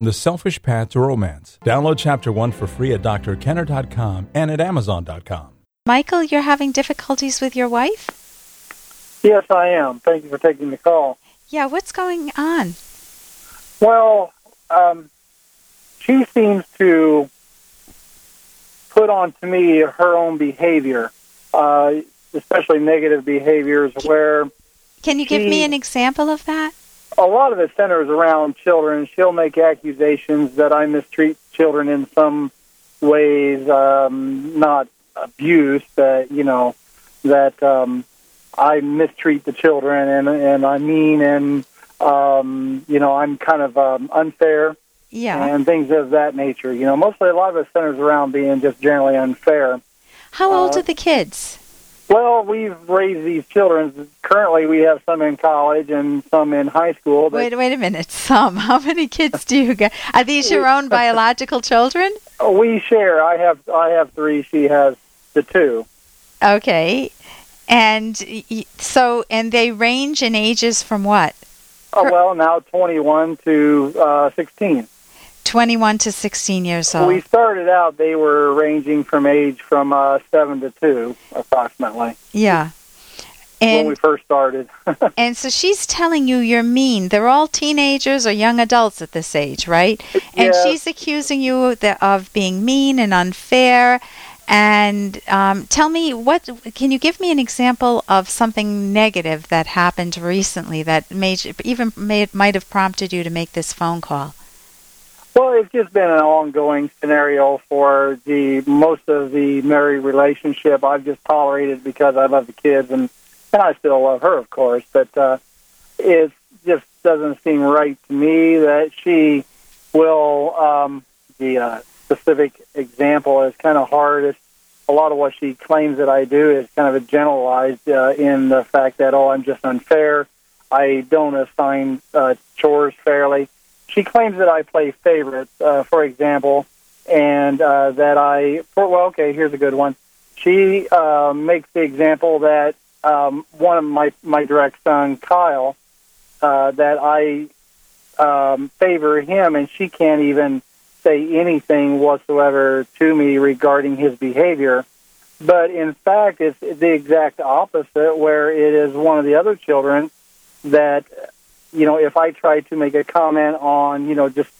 The Selfish Path to Romance. Download Chapter 1 for free at drkenner.com and at amazon.com. Michael, you're having difficulties with your wife? Yes, I am. Thank you for taking the call. Yeah, what's going on? Well, um, she seems to put on to me her own behavior, uh, especially negative behaviors, where Can you give me an example of that? A lot of it centers around children. She'll make accusations that I mistreat children in some ways, um, not abuse, but you know that um, I mistreat the children and and I mean and um, you know I'm kind of um, unfair Yeah. and things of that nature. You know, mostly a lot of it centers around being just generally unfair. How old uh, are the kids? Well, we've raised these children. Currently, we have some in college and some in high school. But Wait, wait a minute. Some. How many kids do you get? Are these your own biological children? we share. I have I have three. She has the two. Okay. And so, and they range in ages from what? Oh, well, now 21 to uh, 16. 21 to 16 years old. We started out, they were ranging from age from uh, 7 to 2, approximately, yeah. And, when we first started. and so she's telling you you're mean. They're all teenagers or young adults at this age, right? And she's accusing you of being mean and unfair. And um, tell me what can you give me an example of something negative that happened recently that made even made, might have prompted you to make this phone call? It's just been an ongoing scenario for the most of the married relationship. I've just tolerated because I love the kids and and I still love her, of course. But uh, it just doesn't seem right to me that she will. Um, the uh, specific example is kind of hard. It's, a lot of what she claims that I do is kind of generalized uh, in the fact that oh, I'm just unfair. I don't assign uh, chores fairly she claims that I play favorites, uh, for example, and uh, that I. For, well, okay, here's a good one. She uh, makes the example that um, one of my my direct son, Kyle, uh, that I um, favor him, and she can't even say anything whatsoever to me regarding his behavior. But in fact, it's the exact opposite, where it is one of the other children that you know, if I try to make a comment on, you know, just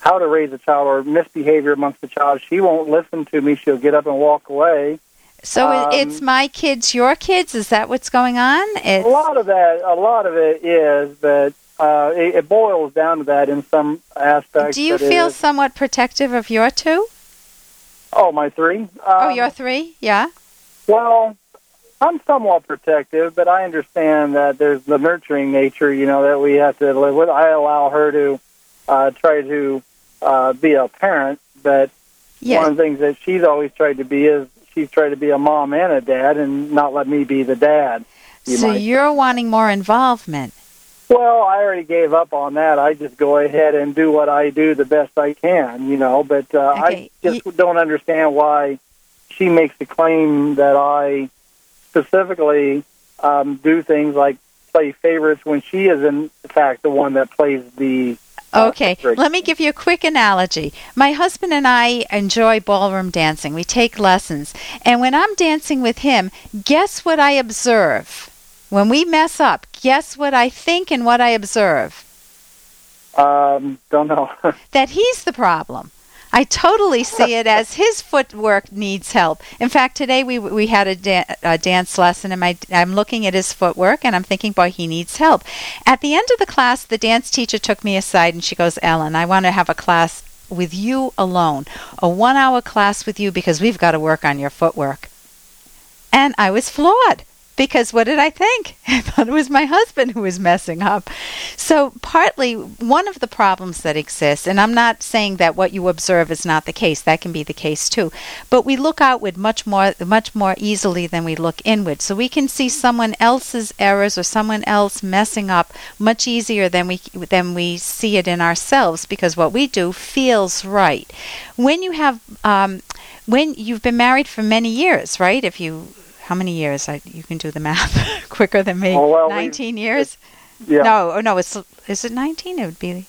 how to raise a child or misbehavior amongst the child, she won't listen to me. She'll get up and walk away. So Um, it's my kids, your kids. Is that what's going on? It's, A lot of that, a lot of it is, but uh, it, it boils down to that in some aspects. do you feel is- somewhat protective of your two? oh, my three. Um, oh, your three? Yeah. Well, I'm somewhat protective, but I understand that there's the nurturing nature, you know, that we have to live with. I allow her to uh, try to uh, be a parent, but Yeah. one of the things that she's always tried to be is she's tried to be a mom and a dad, and not let me be the dad. You so might- you're wanting more involvement. Well, I already gave up on that. I just go ahead and do what I do the best I can, you know. But uh, Okay, I just don't understand why she makes the claim that I specifically um, do things like play favorites when she is in fact the one that plays the. uh, Okay, let me give you a quick analogy. My husband and I enjoy ballroom dancing. We take lessons. And when I'm dancing with him, guess what I observe? When we mess up, guess what I think and what I observe? Um, don't know. That he's the problem. I totally see it as his footwork needs help. In fact, today we we had a, da- a dance lesson, and my I'm looking at his footwork, and I'm thinking, boy, he needs help. At the end of the class, the dance teacher took me aside, and she goes, "Ellen, I want to have a class with you alone, a one-hour class with you, because we've got to work on your footwork." And I was flawed. Because what did I think? I thought it was my husband who was messing up. So, partly, one of the problems that exists, and I'm not saying that what you observe is not the case, that can be the case too, but we look outward much more, much more easily than we look inward. So, we can see someone else's errors or someone else messing up much easier than we, than we see it in ourselves because what we do feels right. When you have, um, when you've been married for many years, right? If you how many years? I, you can do the math quicker than me. Oh, well, we- 19 years? yeah. No, oh no, it's is it 19? It would be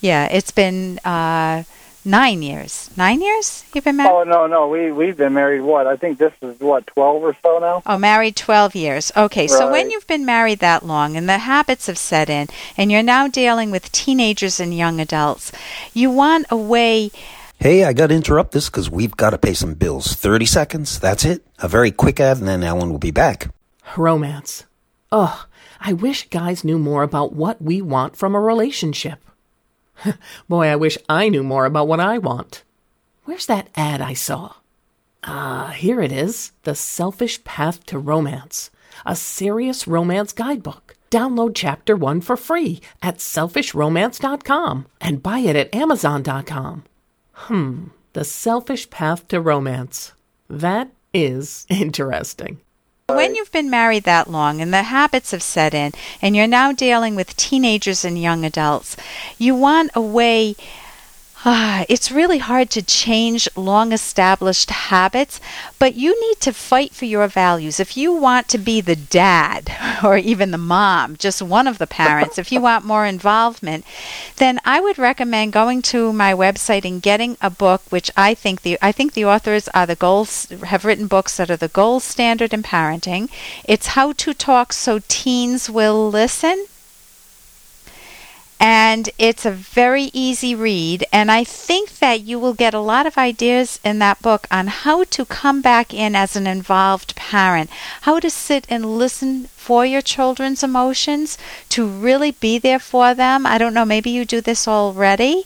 Yeah, it's been uh, nine years. Nine years you've been married? Oh no, no, we we've been married. What I think this is what twelve or so now. Oh, married 12 years. Okay, so when you've been married that long and the habits have set in, and you're now dealing with teenagers and young adults, you want a way. Hey, I got to interrupt this because we've got to pay some bills. 30 seconds, that's it. A very quick ad, and then Ellen will be back. Romance. Ugh, I wish guys knew more about what we want from a relationship. Boy, I wish I knew more about what I want. Where's that ad I saw? Ah, here it is The Selfish Path to Romance, a serious romance guidebook. Download chapter one for free at selfishromance.com and buy it at amazon.com. Hmm, The Selfish Path to Romance. That is interesting. When you've been married that long and the habits have set in, and you're now dealing with teenagers and young adults, you want a way. Ah, it's really hard to change long established habits, but you need to fight for your values. If you want to be the dad or even the mom, just one of the parents, if you want more involvement, then I would recommend going to my website and getting a book which I think the I think the authors are the goals have written books that are the gold standard in parenting. It's How to Talk So Teens Will Listen and it's a very easy read and i think that you will get a lot of ideas in that book on how to come back in as an involved parent how to sit and listen for your children's emotions to really be there for them. I don't know maybe you do this already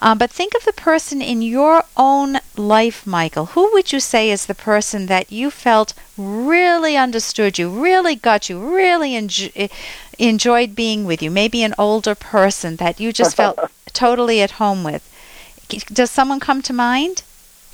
um, but think of the person in your own life, Michael. Who would you say is the person that you felt really understood you, really got you, really enjo- enjoyed being with you? Maybe an older person that you just felt totally at home with. Does someone come to mind?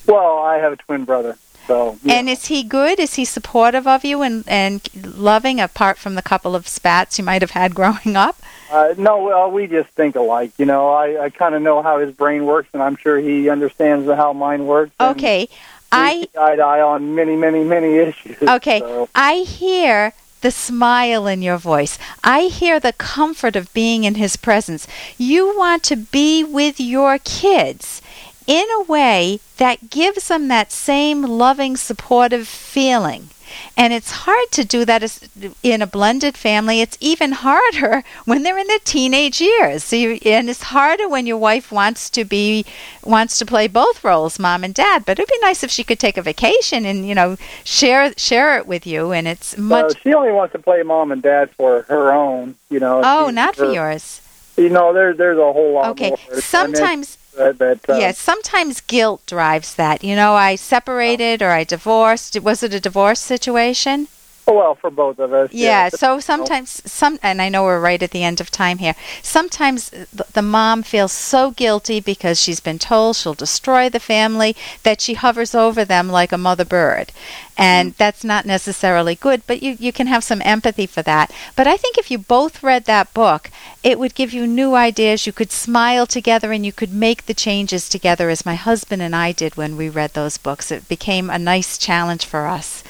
Well, I have a twin brother, so yeah. And is he good? Is he supportive of you and, and loving, apart from the couple of spats you might have had growing up? Uh, no, well, we just think alike. You know, I, I kind of know how his brain works, and I'm sure he understands how mine works. Okay. I eye to eye on many, many, many issues. Okay, So, I hear the smile in your voice. I hear the comfort of being in his presence. You want to be with your kids in a way that gives them that same loving, supportive feeling. And it's hard to do that in a blended family. It's even harder when they're in their teenage years. So you, and it's harder when your wife wants to be wants to play both roles, mom and dad. But it'd be nice if she could take a vacation and you know share share it with you. And it's much. she only wants to play mom and dad for her own. You know. oh, not for yours. You know, there's there's a whole lot Okay. more. Sometimes that, that uh, Yes, sometimes guilt drives that. You know, I separated or I divorced. Was it a divorce situation? Well, for both of us. Yeah, yes. so sometimes some and I know we're right at the end of time here. Sometimes the, the mom feels so guilty because she's been told she'll destroy the family that she hovers over them like a mother bird. And mm. that's not necessarily good, but you, you can have some empathy for that. But I think if you both read that book, it would give you new ideas. You could smile together and you could make the changes together as my husband and I did when we read those books. It became a nice challenge for us.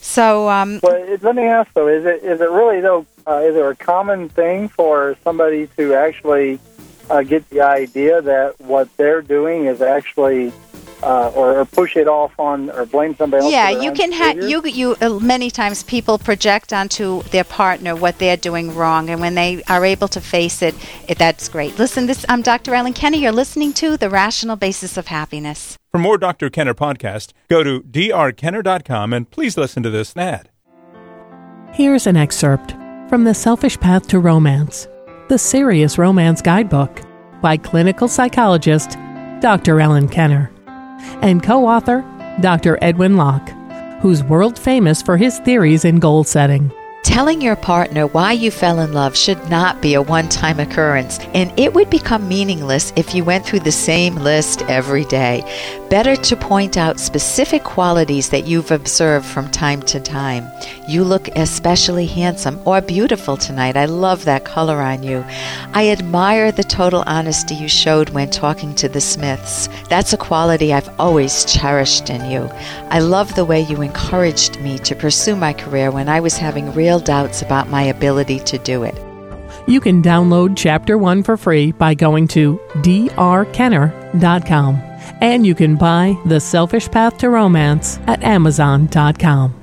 So, um, Well, let me ask though: is it is it really though? Uh, is there a common thing for somebody to actually uh, get the idea that what they're doing is actually, uh, or, or push it off on or blame somebody else? Yeah, you can have you you uh, many times people project onto their partner what they're doing wrong, and when they are able to face it, it that's great. Listen, this I'm Dr. Ellen Kenner. You're listening to the Rational Basis of Happiness. For more Dr. Kenner podcast, go to drkenner.com and please listen to this ad. Here's an excerpt from The Selfish Path to Romance, the Serious Romance Guidebook by clinical psychologist Dr. Ellen Kenner and co author Dr. Edwin Locke, who's world famous for his theories in goal setting. Telling your partner why you fell in love should not be a one time occurrence, and it would become meaningless if you went through the same list every day. Better to point out specific qualities that you've observed from time to time. You look especially handsome or beautiful tonight. I love that color on you. I admire the total honesty you showed when talking to the Smiths. That's a quality I've always cherished in you. I love the way you encouraged me to pursue my career when I was having real doubts about my ability to do it. You can download Chapter 1 for free by going to drkenner.com. And you can buy The Selfish Path to Romance at amazon.com.